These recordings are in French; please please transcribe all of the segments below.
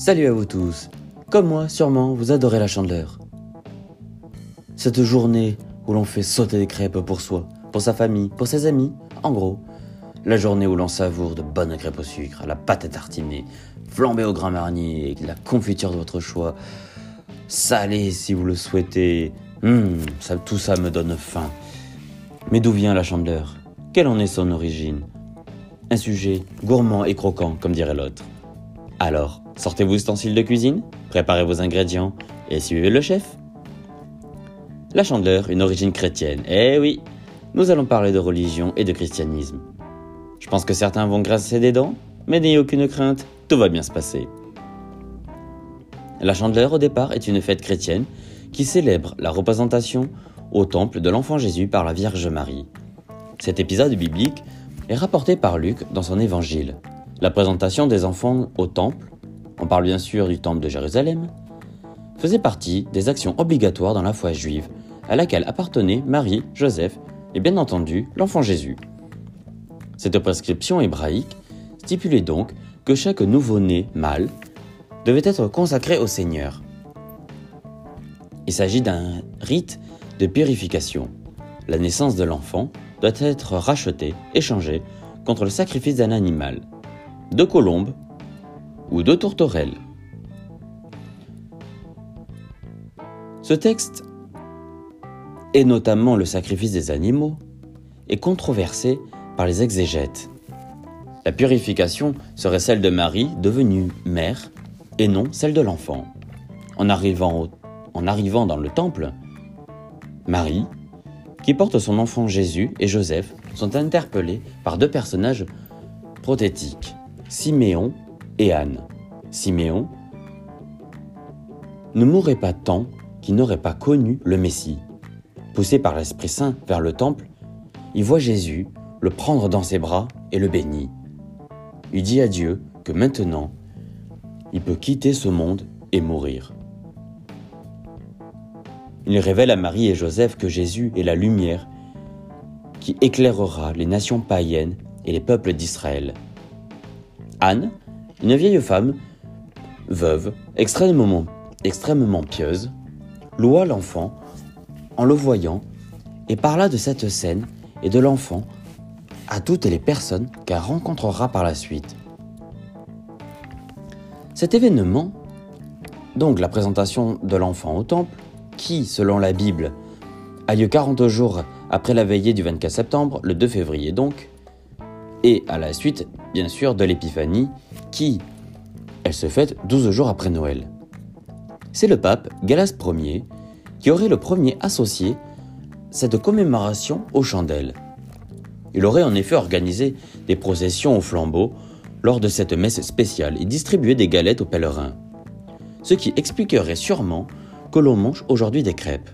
Salut à vous tous. Comme moi, sûrement, vous adorez la chandeleur. Cette journée où l'on fait sauter des crêpes pour soi, pour sa famille, pour ses amis, en gros. La journée où l'on savoure de bonnes crêpes au sucre, la pâte à tartiner, flambée au grain marnier, la confiture de votre choix, salée si vous le souhaitez. Hum, ça, tout ça me donne faim. Mais d'où vient la chandeleur? Quelle en est son origine? Un sujet gourmand et croquant, comme dirait l'autre. Alors, sortez vos ustensiles de cuisine, préparez vos ingrédients et suivez le chef. La chandeleur, une origine chrétienne. Eh oui, nous allons parler de religion et de christianisme. Je pense que certains vont grasser des dents, mais n'ayez aucune crainte, tout va bien se passer. La chandeleur, au départ, est une fête chrétienne qui célèbre la représentation au temple de l'enfant Jésus par la Vierge Marie. Cet épisode biblique est rapporté par Luc dans son évangile. La présentation des enfants au temple, on parle bien sûr du temple de Jérusalem, faisait partie des actions obligatoires dans la foi juive, à laquelle appartenaient Marie, Joseph et bien entendu l'enfant Jésus. Cette prescription hébraïque stipulait donc que chaque nouveau-né mâle devait être consacré au Seigneur. Il s'agit d'un rite de purification. La naissance de l'enfant doit être rachetée, échangée contre le sacrifice d'un animal de colombes ou de tourterelles. Ce texte, et notamment le sacrifice des animaux, est controversé par les exégètes. La purification serait celle de Marie, devenue mère, et non celle de l'enfant. En arrivant, dans le temple, Marie, qui porte son enfant Jésus, et Joseph sont interpellés par deux personnages prothétiques. Siméon et Anne. Siméon ne mourrait pas tant qu'il n'aurait pas connu le Messie. Poussé par l'Esprit Saint vers le temple, il voit Jésus le prendre dans ses bras et le bénit. Il dit à Dieu que maintenant, il peut quitter ce monde et mourir. Il révèle à Marie et Joseph que Jésus est la lumière qui éclairera les nations païennes et les peuples d'Israël. Anne, une vieille femme, veuve, extrêmement, pieuse, loua l'enfant en le voyant et parla de cette scène et de l'enfant à toutes les personnes qu'elle rencontrera par la suite. Cet événement, donc la présentation de l'enfant au temple, qui, selon la Bible, a lieu 40 jours après la veillée du 24 septembre, le 2 février donc, et à la suite, bien sûr, de l'Épiphanie, qui, elle se fête 12 jours après Noël. C'est le pape Galas Ier qui aurait le premier associé cette commémoration aux chandelles. Il aurait en effet organisé des processions au flambeau lors de cette messe spéciale et distribué des galettes aux pèlerins. Ce qui expliquerait sûrement que l'on mange aujourd'hui des crêpes.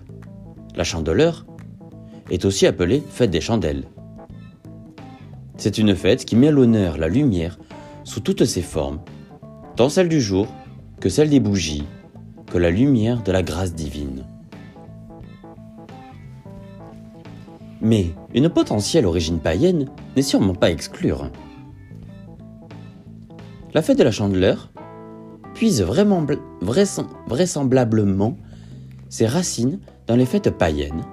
La chandeleur est aussi appelée fête des chandelles. C'est une fête qui met à l'honneur la lumière sous toutes ses formes, tant celle du jour que celle des bougies, que la lumière de la grâce divine. Mais une potentielle origine païenne n'est sûrement pas exclure. La fête de la chandeleur puise vraisemblablement ses racines dans les fêtes païennes,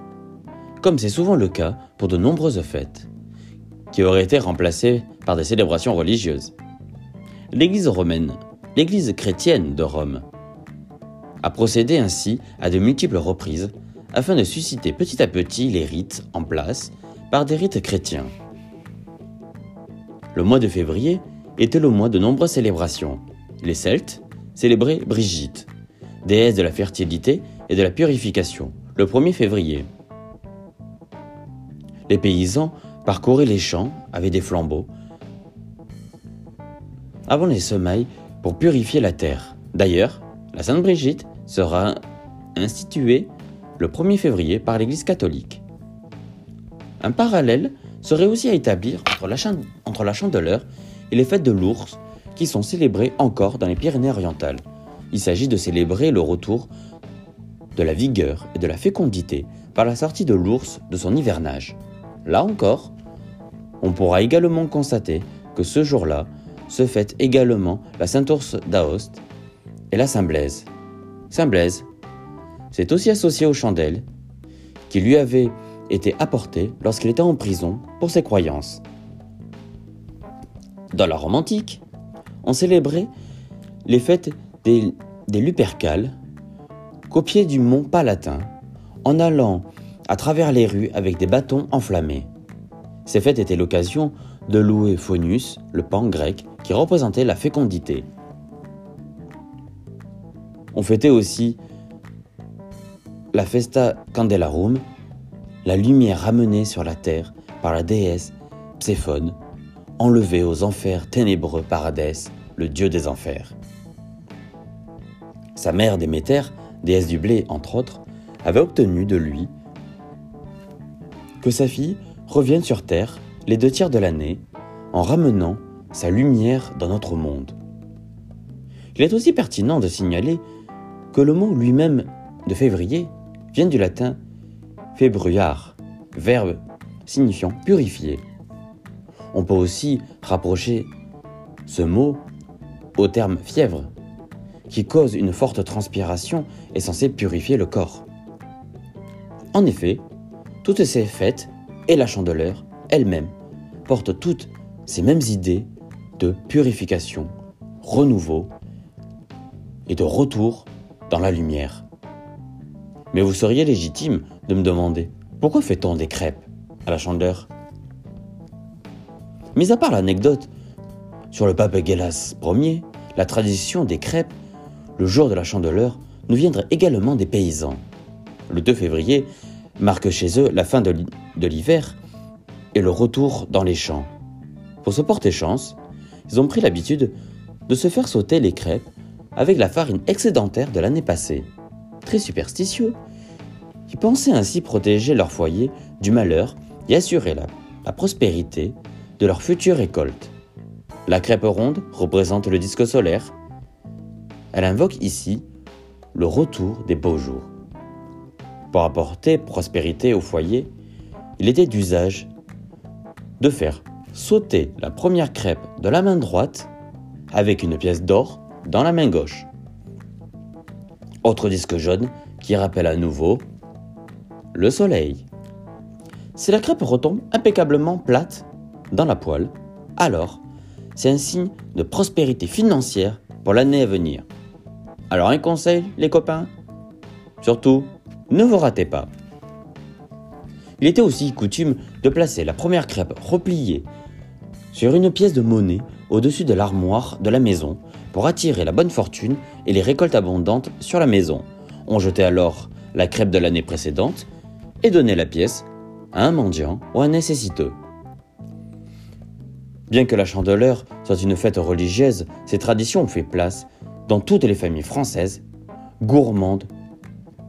comme c'est souvent le cas pour de nombreuses fêtes qui aurait été remplacé par des célébrations religieuses. L'Église romaine, l'Église chrétienne de Rome, a procédé ainsi à de multiples reprises afin de susciter petit à petit les rites en place par des rites chrétiens. Le mois de février était le mois de nombreuses célébrations. Les Celtes célébraient Brigitte, déesse de la fertilité et de la purification, le 1er février. Les paysans parcourir les champs avec des flambeaux avant les semailles pour purifier la terre. D'ailleurs, la Sainte Brigitte sera instituée le 1er février par l'Église catholique. Un parallèle serait aussi à établir entre la, entre la chandeleur et les fêtes de l'ours qui sont célébrées encore dans les Pyrénées-Orientales. Il s'agit de célébrer le retour de la vigueur et de la fécondité par la sortie de l'ours de son hivernage. Là encore, on pourra également constater que ce jour-là se fête également la Sainte-Ours d'Aoste, est la Saint-Blaise. Saint-Blaise, c'est aussi associé aux chandelles qui lui avaient été apportées lorsqu'il était en prison pour ses croyances. Dans la Rome antique, on célébrait les fêtes des, des Lupercales, copiées du mont Palatin, en allant à travers les rues avec des bâtons enflammés. Ces fêtes étaient l'occasion de louer Faunus, le pan grec, qui représentait la fécondité. On fêtait aussi la Festa Candelarum, la lumière ramenée sur la terre par la déesse Pséphone, enlevée aux enfers ténébreux Paradès, le dieu des enfers. Sa mère Déméter, déesse du blé entre autres, avait obtenu de lui que sa fille revienne sur Terre les deux tiers de l'année en ramenant sa lumière dans notre monde. Il est aussi pertinent de signaler que le mot lui-même de février vient du latin februar, verbe signifiant purifier. On peut aussi rapprocher ce mot au terme fièvre, qui cause une forte transpiration et censé purifier le corps. En effet, toutes ces fêtes et la chandeleur elle-même portent toutes ces mêmes idées de purification, renouveau et de retour dans la lumière. Mais vous seriez légitime de me demander pourquoi fait-on des crêpes à la chandeleur? Mis à part l'anecdote sur le pape Gélas Ier, la tradition des crêpes le jour de la chandeleur nous viendrait également des paysans. Le 2 février marque chez eux la fin de l'hiver et le retour dans les champs. Pour se porter chance, ils ont pris l'habitude de se faire sauter les crêpes avec la farine excédentaire de l'année passée. Très superstitieux, ils pensaient ainsi protéger leur foyer du malheur et assurer la, la prospérité de leur future récolte. La crêpe ronde représente le disque solaire. Elle invoque ici le retour des beaux jours. Pour apporter prospérité au foyer, il était d'usage de faire sauter la première crêpe de la main droite avec une pièce d'or dans la main gauche. Autre disque jaune qui rappelle à nouveau le soleil. Si la crêpe retombe impeccablement plate dans la poêle, alors c'est un signe de prospérité financière pour l'année à venir. Alors un conseil, les copains? Surtout, ne vous ratez pas. Il était aussi coutume de placer la première crêpe repliée sur une pièce de monnaie au-dessus de l'armoire de la maison pour attirer la bonne fortune et les récoltes abondantes sur la maison. On jetait alors la crêpe de l'année précédente et donnait la pièce à un mendiant ou à un nécessiteux. Bien que la chandeleur soit une fête religieuse, ces traditions ont fait place dans toutes les familles françaises, gourmandes,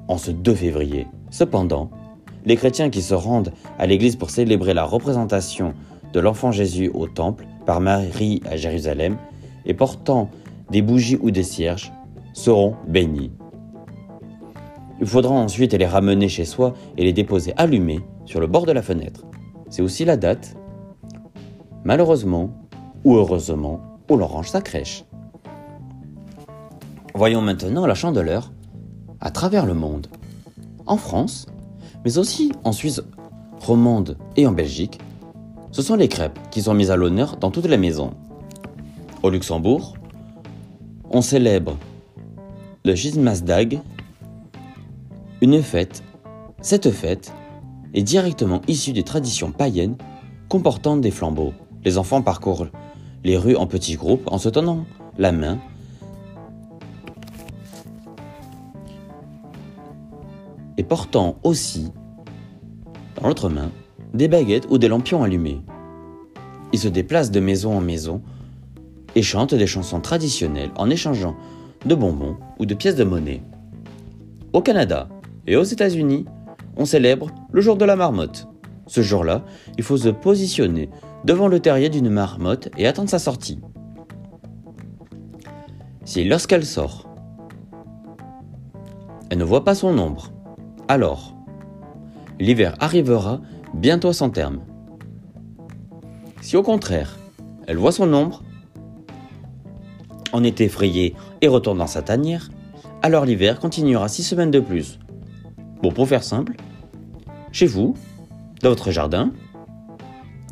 en ce 2 février. Cependant, les chrétiens qui se rendent à l'église pour célébrer la représentation de l'enfant Jésus au temple par Marie à Jérusalem et portant des bougies ou des cierges seront bénis. Il faudra ensuite les ramener chez soi et les déposer allumés sur le bord de la fenêtre. C'est aussi la date, malheureusement ou heureusement, où l'orange sa crèche. Voyons maintenant la chandeleur à travers le monde. En France, mais aussi en Suisse romande et en Belgique, ce sont les crêpes qui sont mises à l'honneur dans toutes les maisons. Au Luxembourg, on célèbre le Gismasdag, une fête. Cette fête est directement issue des traditions païennes comportant des flambeaux. Les enfants parcourent les rues en petits groupes en se tenant la main portant aussi dans l'autre main des baguettes ou des lampions allumés. Ils se déplacent de maison en maison et chantent des chansons traditionnelles en échangeant de bonbons ou de pièces de monnaie. Au Canada et aux États-Unis, on célèbre le jour de la marmotte. Ce jour-là, il faut se positionner devant le terrier d'une marmotte et attendre sa sortie. Si lorsqu'elle sort, elle ne voit pas son ombre, alors l'hiver arrivera bientôt à son terme. Si au contraire, elle voit son ombre, en est effrayé et retourne dans sa tanière, alors l'hiver continuera six semaines de plus. Bon, pour faire simple, chez vous, dans votre jardin,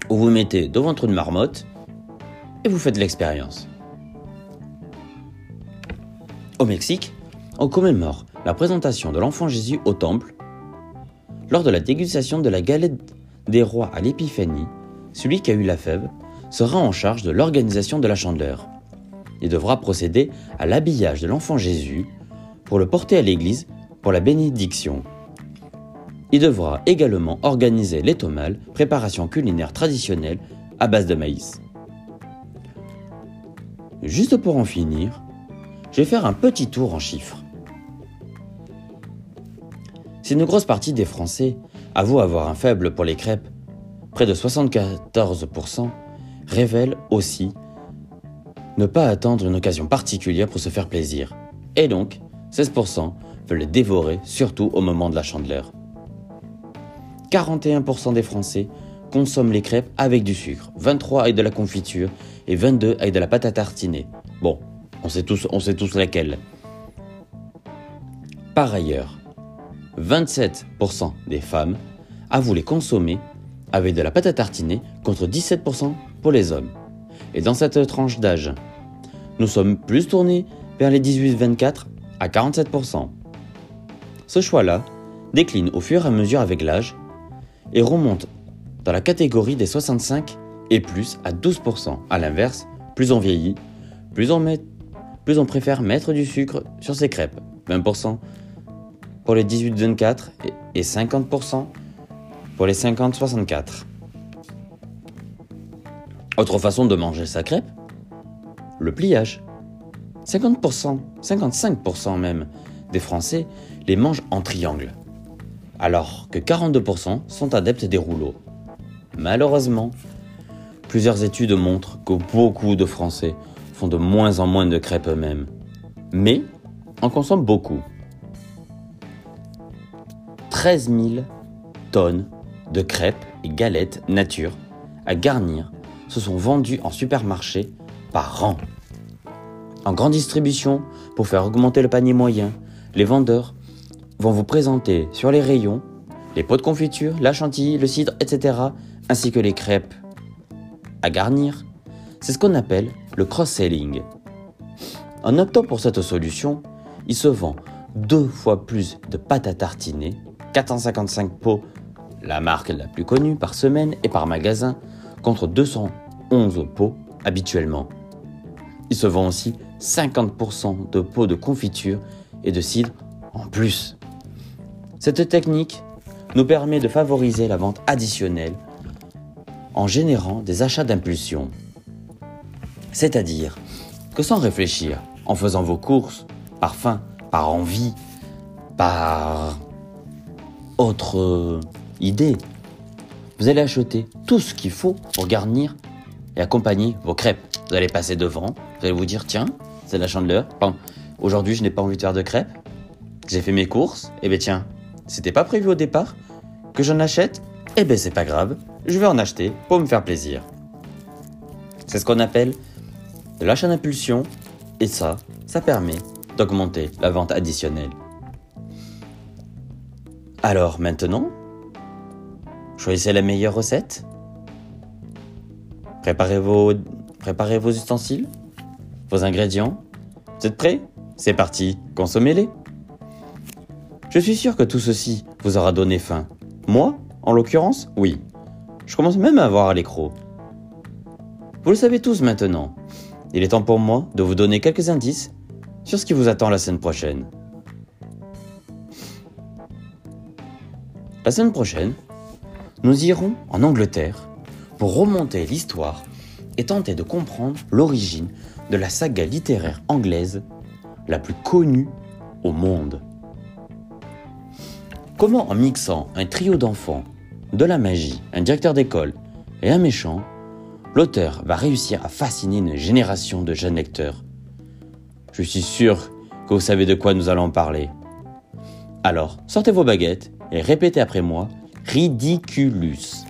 vous vous mettez devant une marmotte et vous faites l'expérience. Au Mexique, on commémore la présentation de l'enfant Jésus au temple. Lors de la dégustation de la galette des rois à l'épiphanie, celui qui a eu la fève sera en charge de l'organisation de la chandeleur. Il devra procéder à l'habillage de l'enfant Jésus pour le porter à l'église pour la bénédiction. Il devra également organiser l'étomal, préparation culinaire traditionnelle à base de maïs. Juste pour en finir, je vais faire un petit tour en chiffres. Si une grosse partie des Français avouent avoir un faible pour les crêpes, près de 74% révèlent aussi ne pas attendre une occasion particulière pour se faire plaisir. Et donc, 16% veulent les dévorer, surtout au moment de la chandeleur. 41% des Français consomment les crêpes avec du sucre, 23 avec de la confiture et 22 avec de la pâte à tartiner. Bon, on sait tous, on sait tous laquelle. Par ailleurs, 27% des femmes avouent les consommer avec de la pâte à tartiner contre 17% pour les hommes. Et dans cette tranche d'âge, nous sommes plus tournés vers les 18-24 à 47%. Ce choix-là décline au fur et à mesure avec l'âge et remonte dans la catégorie des 65 et plus à 12%. A l'inverse, plus on vieillit, plus on, met, plus on préfère mettre du sucre sur ses crêpes. 20% pour les 18-24 et 50% pour les 50-64. Autre façon de manger sa crêpe Le pliage. 50%, 55% même des Français les mangent en triangle, alors que 42% sont adeptes des rouleaux. Malheureusement, plusieurs études montrent que beaucoup de Français font de moins en moins de crêpes eux-mêmes, mais en consomment beaucoup. 13 000 tonnes de crêpes et galettes nature à garnir se sont vendues en supermarché par an. En grande distribution, pour faire augmenter le panier moyen, les vendeurs vont vous présenter sur les rayons les pots de confiture, la chantilly, le cidre, etc., ainsi que les crêpes à garnir. C'est ce qu'on appelle le cross-selling. En optant pour cette solution, il se vend deux fois plus de pâte à tartiner, 455 pots, la marque la plus connue par semaine et par magasin, contre 211 pots habituellement. Il se vend aussi 50% de pots de confiture et de cidre en plus. Cette technique nous permet de favoriser la vente additionnelle en générant des achats d'impulsion. C'est-à-dire que sans réfléchir, en faisant vos courses, par faim, par envie, par autre idée, vous allez acheter tout ce qu'il faut pour garnir et accompagner vos crêpes. Vous allez passer devant, vous allez vous dire tiens, c'est la chandeleur. Aujourd'hui, je n'ai pas envie de faire de crêpes. J'ai fait mes courses. Eh bien tiens, c'était pas prévu au départ que j'en achète. Eh ben c'est pas grave, je vais en acheter pour me faire plaisir. C'est ce qu'on appelle de l'achat d'impulsion et ça, ça permet d'augmenter la vente additionnelle. Alors maintenant, choisissez la meilleure recette. Préparez vos, préparez vos ustensiles, vos ingrédients. Vous êtes prêts? C'est parti, consommez-les. Je suis sûr que tout ceci vous aura donné faim. Moi, en l'occurrence, oui. Je commence même à avoir l'écro. Vous le savez tous maintenant. Il est temps pour moi de vous donner quelques indices sur ce qui vous attend la semaine prochaine. La semaine prochaine, nous irons en Angleterre pour remonter l'histoire et tenter de comprendre l'origine de la saga littéraire anglaise la plus connue au monde. Comment en mixant un trio d'enfants, de la magie, un directeur d'école et un méchant, l'auteur va réussir à fasciner une génération de jeunes lecteurs? Je suis sûr que vous savez de quoi nous allons parler. Alors, sortez vos baguettes et répétez après moi Ridiculus.